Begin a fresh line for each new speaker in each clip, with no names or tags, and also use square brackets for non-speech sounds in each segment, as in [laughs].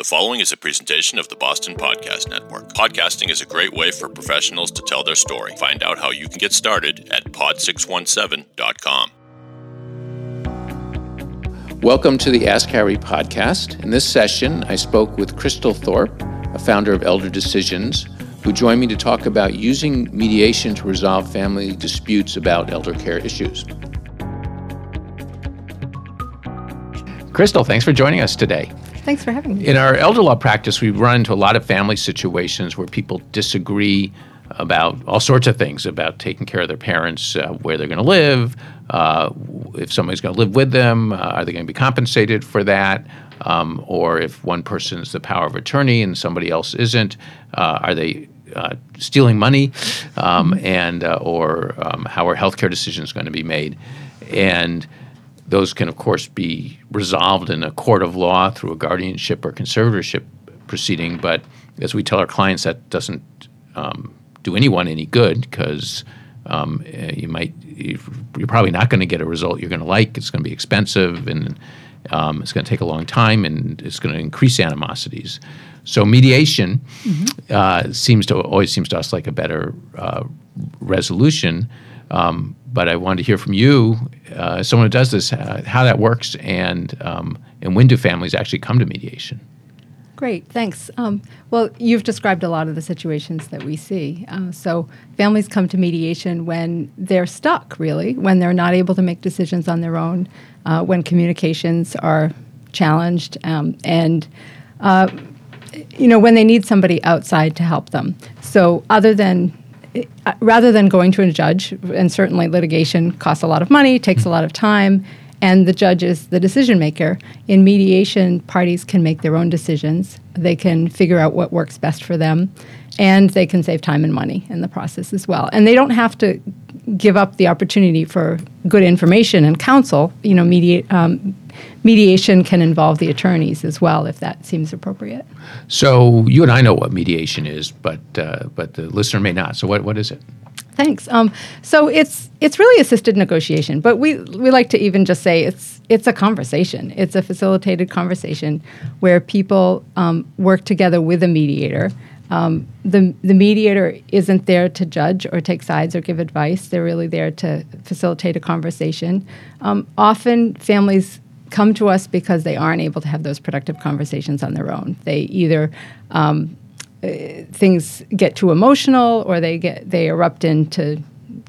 The following is a presentation of the Boston Podcast Network. Podcasting is a great way for professionals to tell their story. Find out how you can get started at pod617.com.
Welcome to the Ask Harry podcast. In this session, I spoke with Crystal Thorpe, a founder of Elder Decisions, who joined me to talk about using mediation to resolve family disputes about elder care issues. Crystal, thanks for joining us today.
Thanks for having me.
In our elder law practice, we run into a lot of family situations where people disagree about all sorts of things about taking care of their parents, uh, where they're going to live, uh, if somebody's going to live with them, uh, are they going to be compensated for that? Um, or if one person is the power of attorney and somebody else isn't, uh, are they uh, stealing money? Um, and uh, or um, how are healthcare decisions going to be made? And those can, of course, be resolved in a court of law through a guardianship or conservatorship proceeding. But as we tell our clients, that doesn't um, do anyone any good because um, eh, you might you're probably not going to get a result you're going to like. It's going to be expensive and um, it's going to take a long time and it's going to increase animosities. So mediation mm-hmm. uh, seems to always seems to us like a better uh, resolution. Um, but I wanted to hear from you, uh, someone who does this, uh, how that works, and um, and when do families actually come to mediation?
Great, thanks. Um, well, you've described a lot of the situations that we see. Uh, so families come to mediation when they're stuck, really, when they're not able to make decisions on their own, uh, when communications are challenged, um, and uh, you know when they need somebody outside to help them. So other than rather than going to a judge, and certainly litigation costs a lot of money, takes a lot of time, and the judge is the decision maker. In mediation, parties can make their own decisions. They can figure out what works best for them, and they can save time and money in the process as well. And they don't have to give up the opportunity for good information and counsel. You know, mediate, um, mediation can involve the attorneys as well if that seems appropriate.
So you and I know what mediation is, but uh, but the listener may not. So what what is it?
Thanks. Um, so it's it's really assisted negotiation, but we we like to even just say it's it's a conversation. It's a facilitated conversation where people um, work together with a mediator. Um, the the mediator isn't there to judge or take sides or give advice. They're really there to facilitate a conversation. Um, often families come to us because they aren't able to have those productive conversations on their own. They either um, uh, things get too emotional or they get they erupt into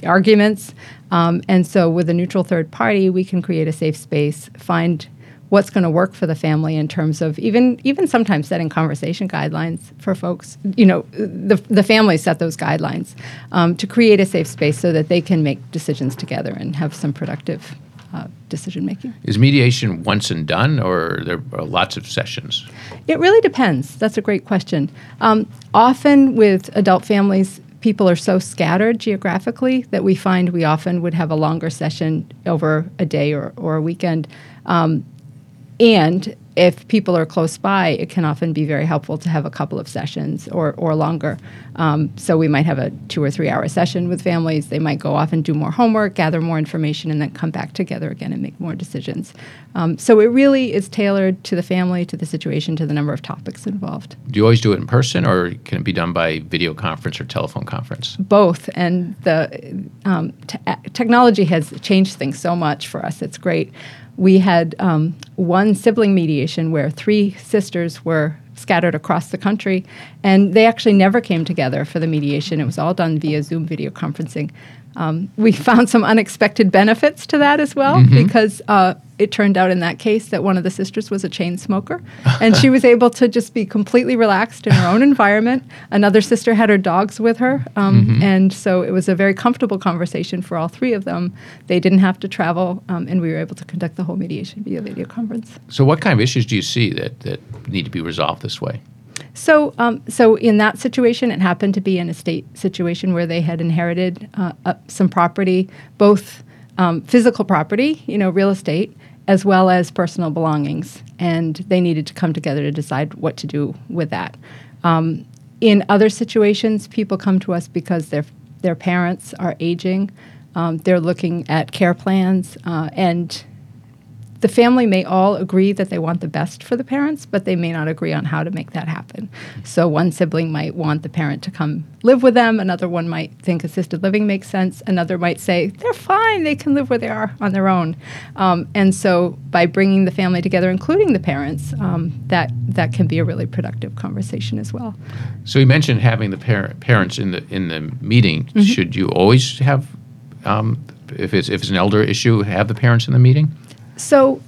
arguments. Um, and so, with a neutral third party, we can create a safe space, find what's going to work for the family in terms of even even sometimes setting conversation guidelines for folks. You know, the the families set those guidelines um, to create a safe space so that they can make decisions together and have some productive uh, decision making.
Is mediation once and done, or there are lots of sessions?
It really depends. That's a great question. Um, often with adult families, people are so scattered geographically that we find we often would have a longer session over a day or, or a weekend. Um, and if people are close by, it can often be very helpful to have a couple of sessions or, or longer. Um, so we might have a two or three hour session with families. They might go off and do more homework, gather more information, and then come back together again and make more decisions. Um, so it really is tailored to the family, to the situation, to the number of topics involved.
Do you always do it in person, or can it be done by video conference or telephone conference?
Both. And the um, te- technology has changed things so much for us. It's great we had um, one sibling mediation where three sisters were scattered across the country, and they actually never came together for the mediation. It was all done via Zoom video conferencing. Um, we [laughs] found some unexpected benefits to that as well mm-hmm. because uh, it turned out in that case that one of the sisters was a chain smoker [laughs] and she was able to just be completely relaxed in her own environment. Another sister had her dogs with her, um, mm-hmm. and so it was a very comfortable conversation for all three of them. They didn't have to travel, um, and we were able to conduct the whole mediation via video conference.
So, what kind of issues do you see that, that need to be resolved this way?
So, um, so in that situation, it happened to be an estate situation where they had inherited uh, uh, some property, both um, physical property, you know, real estate, as well as personal belongings, and they needed to come together to decide what to do with that. Um, in other situations, people come to us because their their parents are aging. Um, they're looking at care plans, uh, and the family may all agree that they want the best for the parents, but they may not agree on how to make that happen. So one sibling might want the parent to come live with them, another one might think assisted living makes sense, another might say they're fine, they can live where they are on their own. Um, and so by bringing the family together, including the parents, um, that that can be a really productive conversation as well.
So you mentioned having the par- parents in the in the meeting.
Mm-hmm.
Should you always have, um, if it's if it's an elder issue, have the parents in the meeting?
So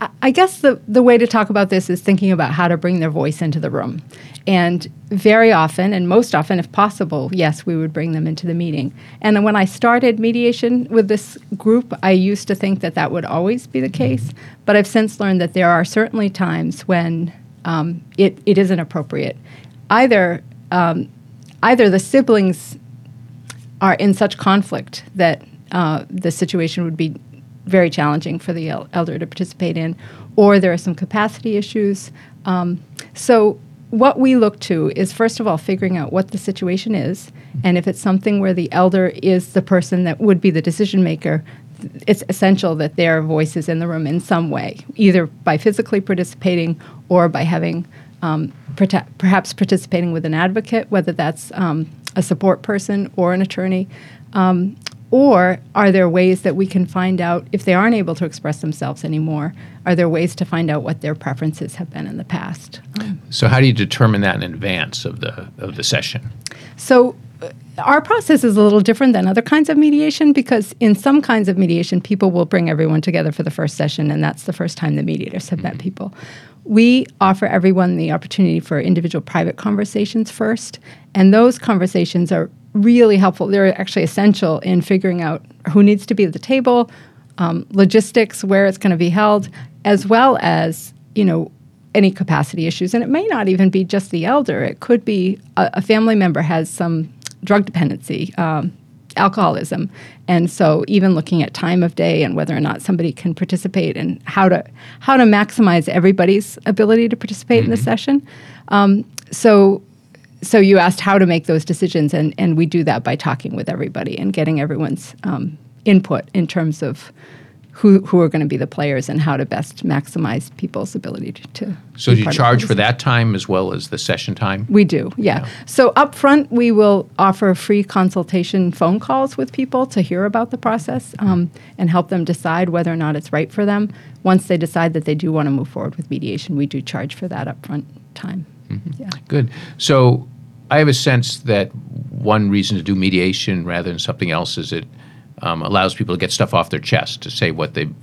uh, I- guess the, the way to talk about this is thinking about how to bring their voice into the room. And very often, and most often, if possible, yes, we would bring them into the meeting. And when I started mediation with this group, I used to think that that would always be the case. But I've since learned that there are certainly times when um, it, it isn't appropriate. Either, um, either the siblings are in such conflict that uh, the situation would be very challenging for the el- elder to participate in, or there are some capacity issues. Um, so, what we look to is first of all figuring out what the situation is, and if it's something where the elder is the person that would be the decision maker, it's essential that their voice is in the room in some way, either by physically participating or by having um, prote- perhaps participating with an advocate, whether that's um, a support person or an attorney. Um, or are there ways that we can find out if they aren't able to express themselves anymore? Are there ways to find out what their preferences have been in the past? Um,
So how do you determine that in advance of the of the session?
So, uh, our process is a little different than other kinds of mediation because in some kinds of mediation, people will bring everyone together for the first session, and that's the first time the mediators have met people. We offer everyone the opportunity for individual private conversations first, and those conversations are really helpful. They're actually essential in figuring out who needs to be at the table, um, logistics, where it's going to be held, as well as you know any capacity issues. And it may not even be just the elder. It could be a, a family member has some drug dependency, um, alcoholism, and so even looking at time of day and whether or not somebody can participate and how to how to maximize everybody's ability to participate in the session. Um, so so you asked how to make those decisions, and, and we do that by talking with everybody and getting everyone's um, input in terms of who, who are going to be the players and how to best maximize people's ability to. to
So do you
part of the
charge for that time as well as the session time?
We do, yeah. So up front, we will offer free consultation phone calls with people to hear about the process um, and help them decide whether or not it's right for them. Once they decide that they do want to move forward with mediation, we do charge for that upfront time. Yeah.
Good. So I have a sense that one reason to do mediation rather than something else is it um, allows people to get stuff off their chest, to say what they've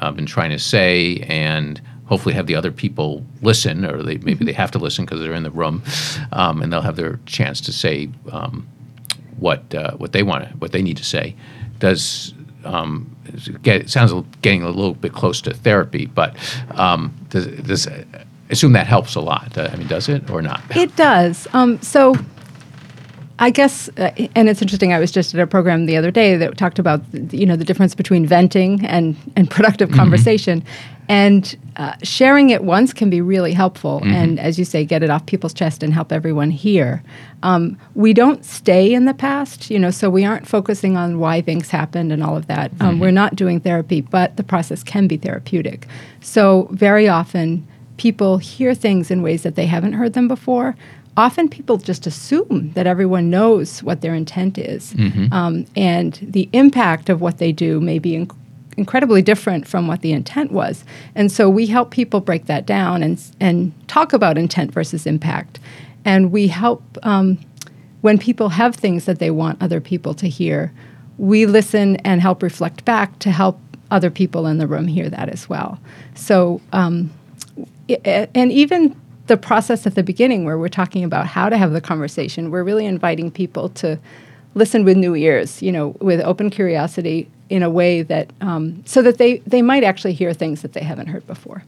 uh, been trying to say, and hopefully have the other people listen, or they, maybe they have to listen because they're in the room, um, and they'll have their chance to say um, what uh, what they want, what they need to say. Does um, get it sounds getting a little bit close to therapy, but um, does, does assume that helps a lot? Uh, I mean, does it or not?
It does. Um, so I guess, uh, and it's interesting. I was just at a program the other day that talked about you know the difference between venting and and productive conversation, and uh, sharing it once can be really helpful. And as you say, get it off people's chest and help everyone hear. Um, we don't stay in the past, you know, so we aren't focusing on why things happened and all of that. Um, We're not doing therapy, but the process can be therapeutic. So very often people hear things in ways that they haven't heard them before. Often people just assume that everyone knows what their intent is. Um, and the impact of what they do may be inc- incredibly different from what the intent was. And so we help people break that down and, and talk about intent versus impact. And we help um, when people have things that they want other people to hear, we listen and help reflect back to help other people in the room hear that as well. So, um, and even the process at the beginning where we're talking about how to have the conversation, we're really inviting people to listen with new ears, you know, with open curiosity in a way that, um, so that they, they might actually hear things that they haven't heard before.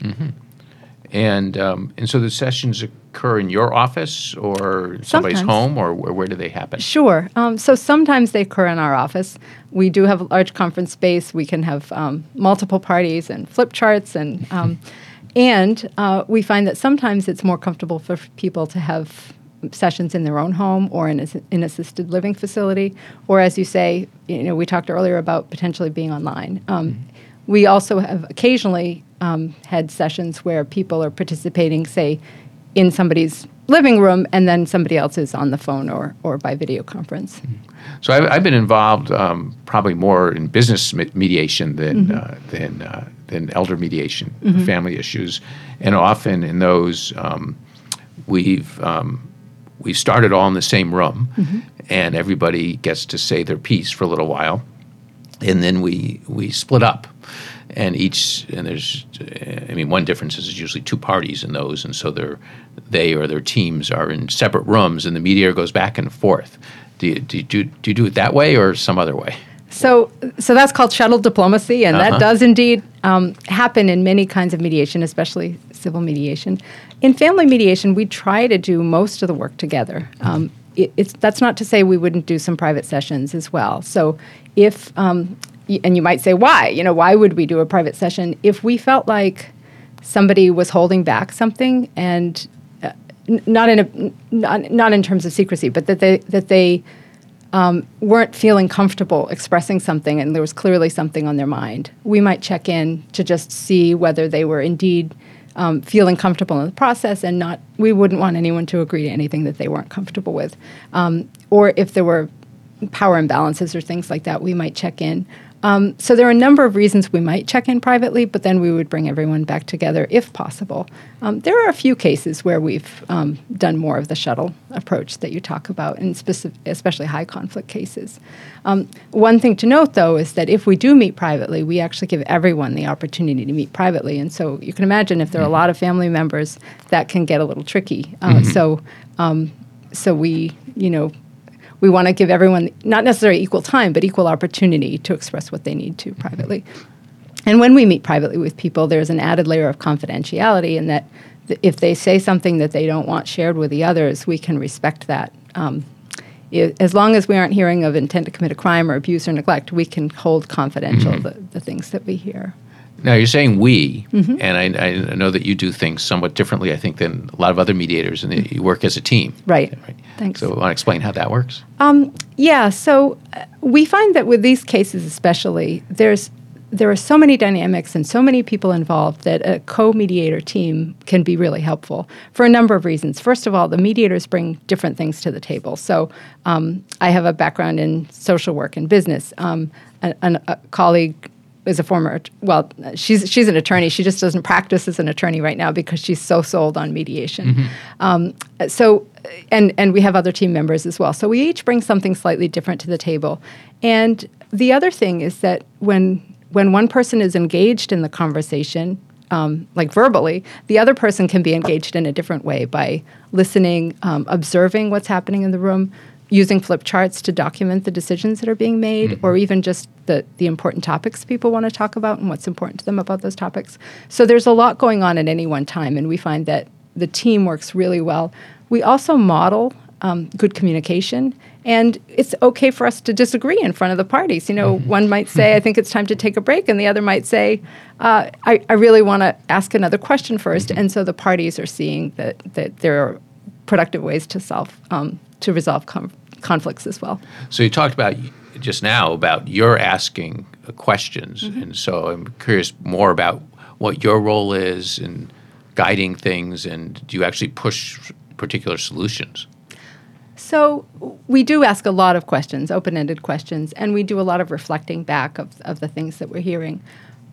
And um, and so the sessions occur in your office or somebody's
Sometimes.
home, or where, where do they happen?
Sure. Um, so sometimes they occur in our office. We do have a large conference space. We can have um, multiple parties and flip charts, and um, [laughs] and uh, we find that sometimes it's more comfortable for people to have sessions in their own home or in an assisted living facility, or as you say, you know, we talked earlier about potentially being online. Um, we also have occasionally um, had sessions where people are participating, say, in somebody's living room, and then somebody else is on the phone or, or by video conference.
So I've, I've been involved um, probably more in business me- mediation than uh, than uh, than elder mediation, family issues, and often in those um, we've um, we started all in the same room, and everybody gets to say their piece for a little while, and then we we split up. And each and there's i mean one difference is usually two parties in those. And so they're they or their teams are in separate rooms and the mediator goes back and forth. Do you do, you do, do you do it that way or some other way
So, so that's called shuttle diplomacy, and
Uh-huh.
that does indeed um, happen in many kinds of mediation, especially civil mediation. In family mediation, we try to do most of the work together. Um, it, it's that's not to say we wouldn't do some private sessions as well. So, if um, y- and you might say why, you know, why would we do a private session if we felt like somebody was holding back something and uh, n- not in a n- not, not in terms of secrecy, but that they that they um, weren't feeling comfortable expressing something and there was clearly something on their mind, we might check in to just see whether they were indeed um, feeling comfortable in the process and not, we wouldn't want anyone to agree to anything that they weren't comfortable with. Um, or if there were power imbalances or things like that, we might check in. Um, so there are a number of reasons we might check in privately, but then we would bring everyone back together if possible. Um, there are a few cases where we've um, done more of the shuttle approach that you talk about, in specific, especially high conflict cases. Um, one thing to note, though, is that if we do meet privately, we actually give everyone the opportunity to meet privately. And so you can imagine if there are a lot of family members, that can get a little tricky. Uh, So, um, so we, you know, we want to give everyone not necessarily equal time, but equal opportunity to express what they need to privately. And when we meet privately with people, there's an added layer of confidentiality in that th- if they say something that they don't want shared with the others, we can respect that. Um, i- as long as we aren't hearing of intent to commit a crime or abuse or neglect, we can hold confidential the, the things that we hear.
now you're saying we and I, I know that you do things somewhat differently i think than a lot of other mediators and that you work as a team
Right.
right
Thanks.
so want to explain how that works
Yeah, so uh, we find that with these cases especially, there's there are so many dynamics and so many people involved that a co-mediator team can be really helpful for a number of reasons. First of all, the mediators bring different things to the table. So um, I have a background in social work and business. Um, an, a colleague is a former well she's she's an attorney. She just doesn't practice as an attorney right now because she's so sold on mediation. Um, so and and we have other team members as well. So we each bring something slightly different to the table. And the other thing is that when when one person is engaged in the conversation um, like verbally, the other person can be engaged in a different way by listening, um, observing what's happening in the room, using flip charts to document the decisions that are being made, or even just the, the important topics people want to talk about and what's important to them about those topics. So there's a lot going on at any one time, and we find that the team works really well. We also model um, good communication. And it's okay for us to disagree in front of the parties. You know, one might say, I think it's time to take a break, and the other might say, uh, I, I really want to ask another question first. And so the parties are seeing that, that there are productive ways to solve, um, to resolve com- conflicts as well.
So you talked about just now about your asking questions, and so I'm curious more about what your role is in guiding things, and do you actually push particular solutions?
So we do ask a lot of questions, open-ended questions, and we do a lot of reflecting back of, of the things that we're hearing.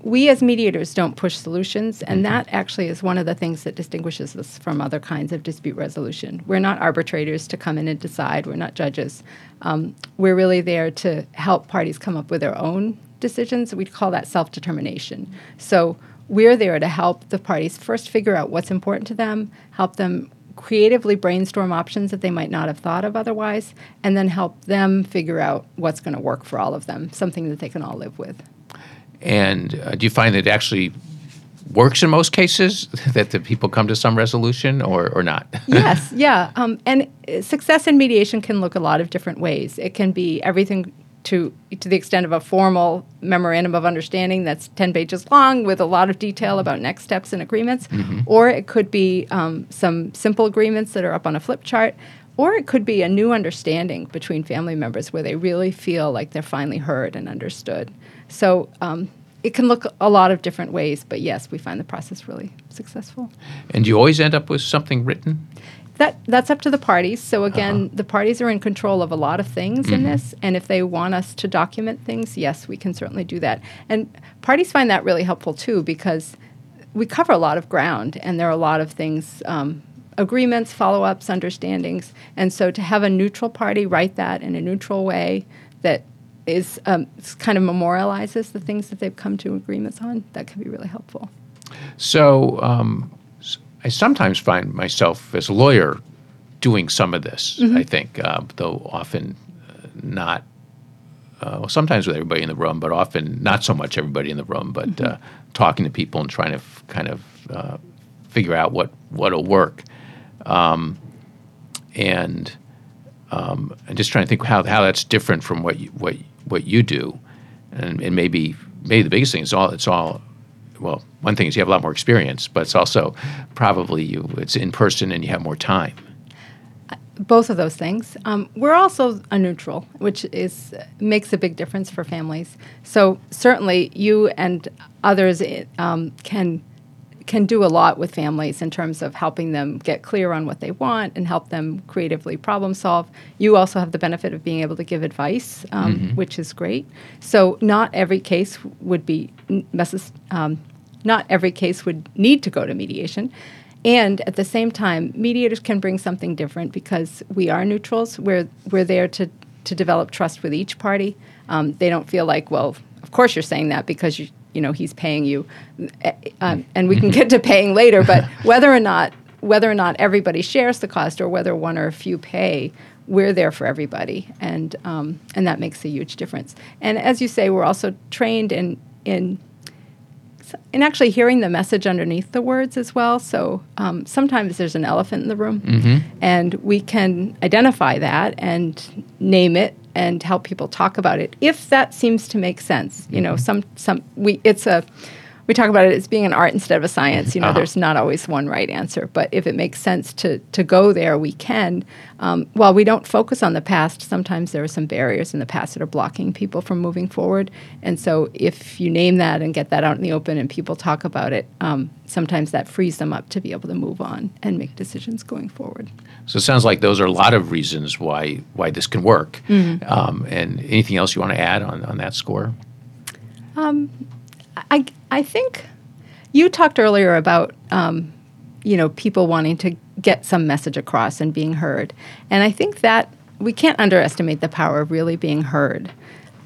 We as mediators don't push solutions, and that actually is one of the things that distinguishes us from other kinds of dispute resolution. We're not arbitrators to come in and decide. We're not judges. Um, we're really there to help parties come up with their own decisions. We call that self-determination. So we're there to help the parties first figure out what's important to them, help them creatively brainstorm options that they might not have thought of otherwise, and then help them figure out what's going to work for all of them, something that they can all live with.
And uh, do you find that it actually works in most cases [laughs] that the people come to some resolution, or or not? [laughs]
yes, yeah. Um, and uh, success in mediation can look a lot of different ways. It can be everything to to the extent of a formal memorandum of understanding that's 10 pages long with a lot of detail about next steps and agreements or it could be um, some simple agreements that are up on a flip chart or it could be a new understanding between family members where they really feel like they're finally heard and understood so um, it can look a lot of different ways, but yes, we find the process really successful.
And you always end up with something written?
That that's up to the parties. So again, uh-huh. the parties are in control of a lot of things mm-hmm. in this, and if they want us to document things, yes, we can certainly do that. And parties find that really helpful too because we cover a lot of ground, and there are a lot of things. Um, agreements, follow ups, understandings. And so to have a neutral party write that in a neutral way that is um, kind of memorializes the things that they've come to agreements on, that can be really helpful.
So um, I sometimes find myself as a lawyer doing some of this, mm-hmm. I think, uh, though often uh, not. Uh, well, sometimes with everybody in the room, but often not so much everybody in the room, but mm-hmm. Uh, talking to people and trying to f- kind of uh, figure out what what'll work. Um, and um, I'm just trying to think how, how that's different from what you, what what you do, and, and maybe maybe the biggest thing is all it's all well one thing is you have a lot more experience, but it's also probably you it's in person and you have more time.
Both of those things. Um, we're also a neutral, which is makes a big difference for families. So certainly you and others um, can can do a lot with families in terms of helping them get clear on what they want and help them creatively problem solve. You also have the benefit of being able to give advice, um, mm-hmm. which is great. So not every case would be necess- um, not every case would need to go to mediation. And at the same time, mediators can bring something different because we are neutrals. We're we're there to to develop trust with each party. Um, they don't feel like, well, of course you're saying that because you you know he's paying you, eh, um, and we can get to paying later. But [laughs] whether or not whether or not everybody shares the cost or whether one or a few pay, we're there for everybody, and um, and that makes a huge difference. And as you say, we're also trained in in in actually hearing the message underneath the words as well. So um, sometimes there's an elephant in the room, mm-hmm. and we can identify that and name it and help people talk about it if that seems to make sense. You know, mm-hmm. some some we it's a we talk about it as being an art instead of a science. You know, uh-huh. there's not always one right answer, but if it makes sense to to go there, we can. Um, while we don't focus on the past, sometimes there are some barriers in the past that are blocking people from moving forward. And so, if you name that and get that out in the open, and people talk about it, um, sometimes that frees them up to be able to move on and make decisions going forward.
So it sounds like those are a lot of reasons why why this can work. Mm-hmm. Um, and anything else you want to add on on that score?
Um, I, I think you talked earlier about um, you know people wanting to get some message across and being heard, and I think that we can't underestimate the power of really being heard.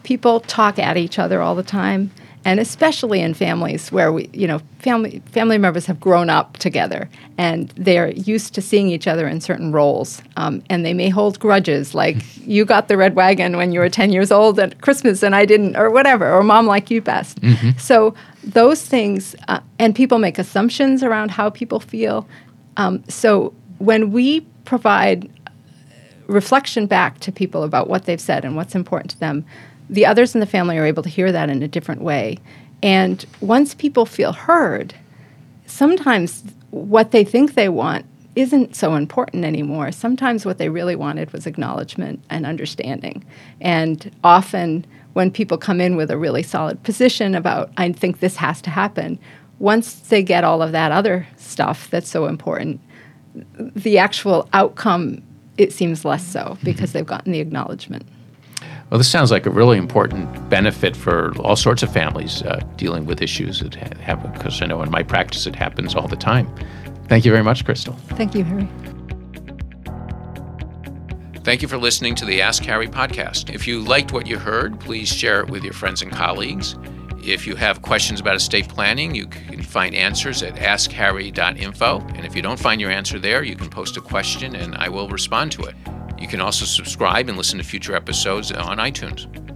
People talk at each other all the time, and especially in families where we, you know, family family members have grown up together and they're used to seeing each other in certain roles, um, and they may hold grudges, like [laughs] you got the red wagon when you were ten years old at Christmas and I didn't, or whatever, or mom liked you best. Mm-hmm. So those things, uh, and people make assumptions around how people feel. Um, so when we provide reflection back to people about what they've said and what's important to them the others in the family are able to hear that in a different way. And once people feel heard, sometimes what they think they want isn't so important anymore. Sometimes what they really wanted was acknowledgement and understanding. And often, when people come in with a really solid position about, I think this has to happen, once they get all of that other stuff that's so important, the actual outcome, it seems less so mm-hmm. because they've gotten the acknowledgement.
Well, this sounds like a really important benefit for all sorts of families uh, dealing with issues that happen, because I know in my practice it happens all the time. Thank you very much, Crystal.
Thank you, Harry.
Thank you for listening to the Ask Harry podcast. If you liked what you heard, please share it with your friends and colleagues. If you have questions about estate planning, you can find answers at askharry.info. And if you don't find your answer there, you can post a question and I will respond to it. You can also subscribe and listen to future episodes on iTunes.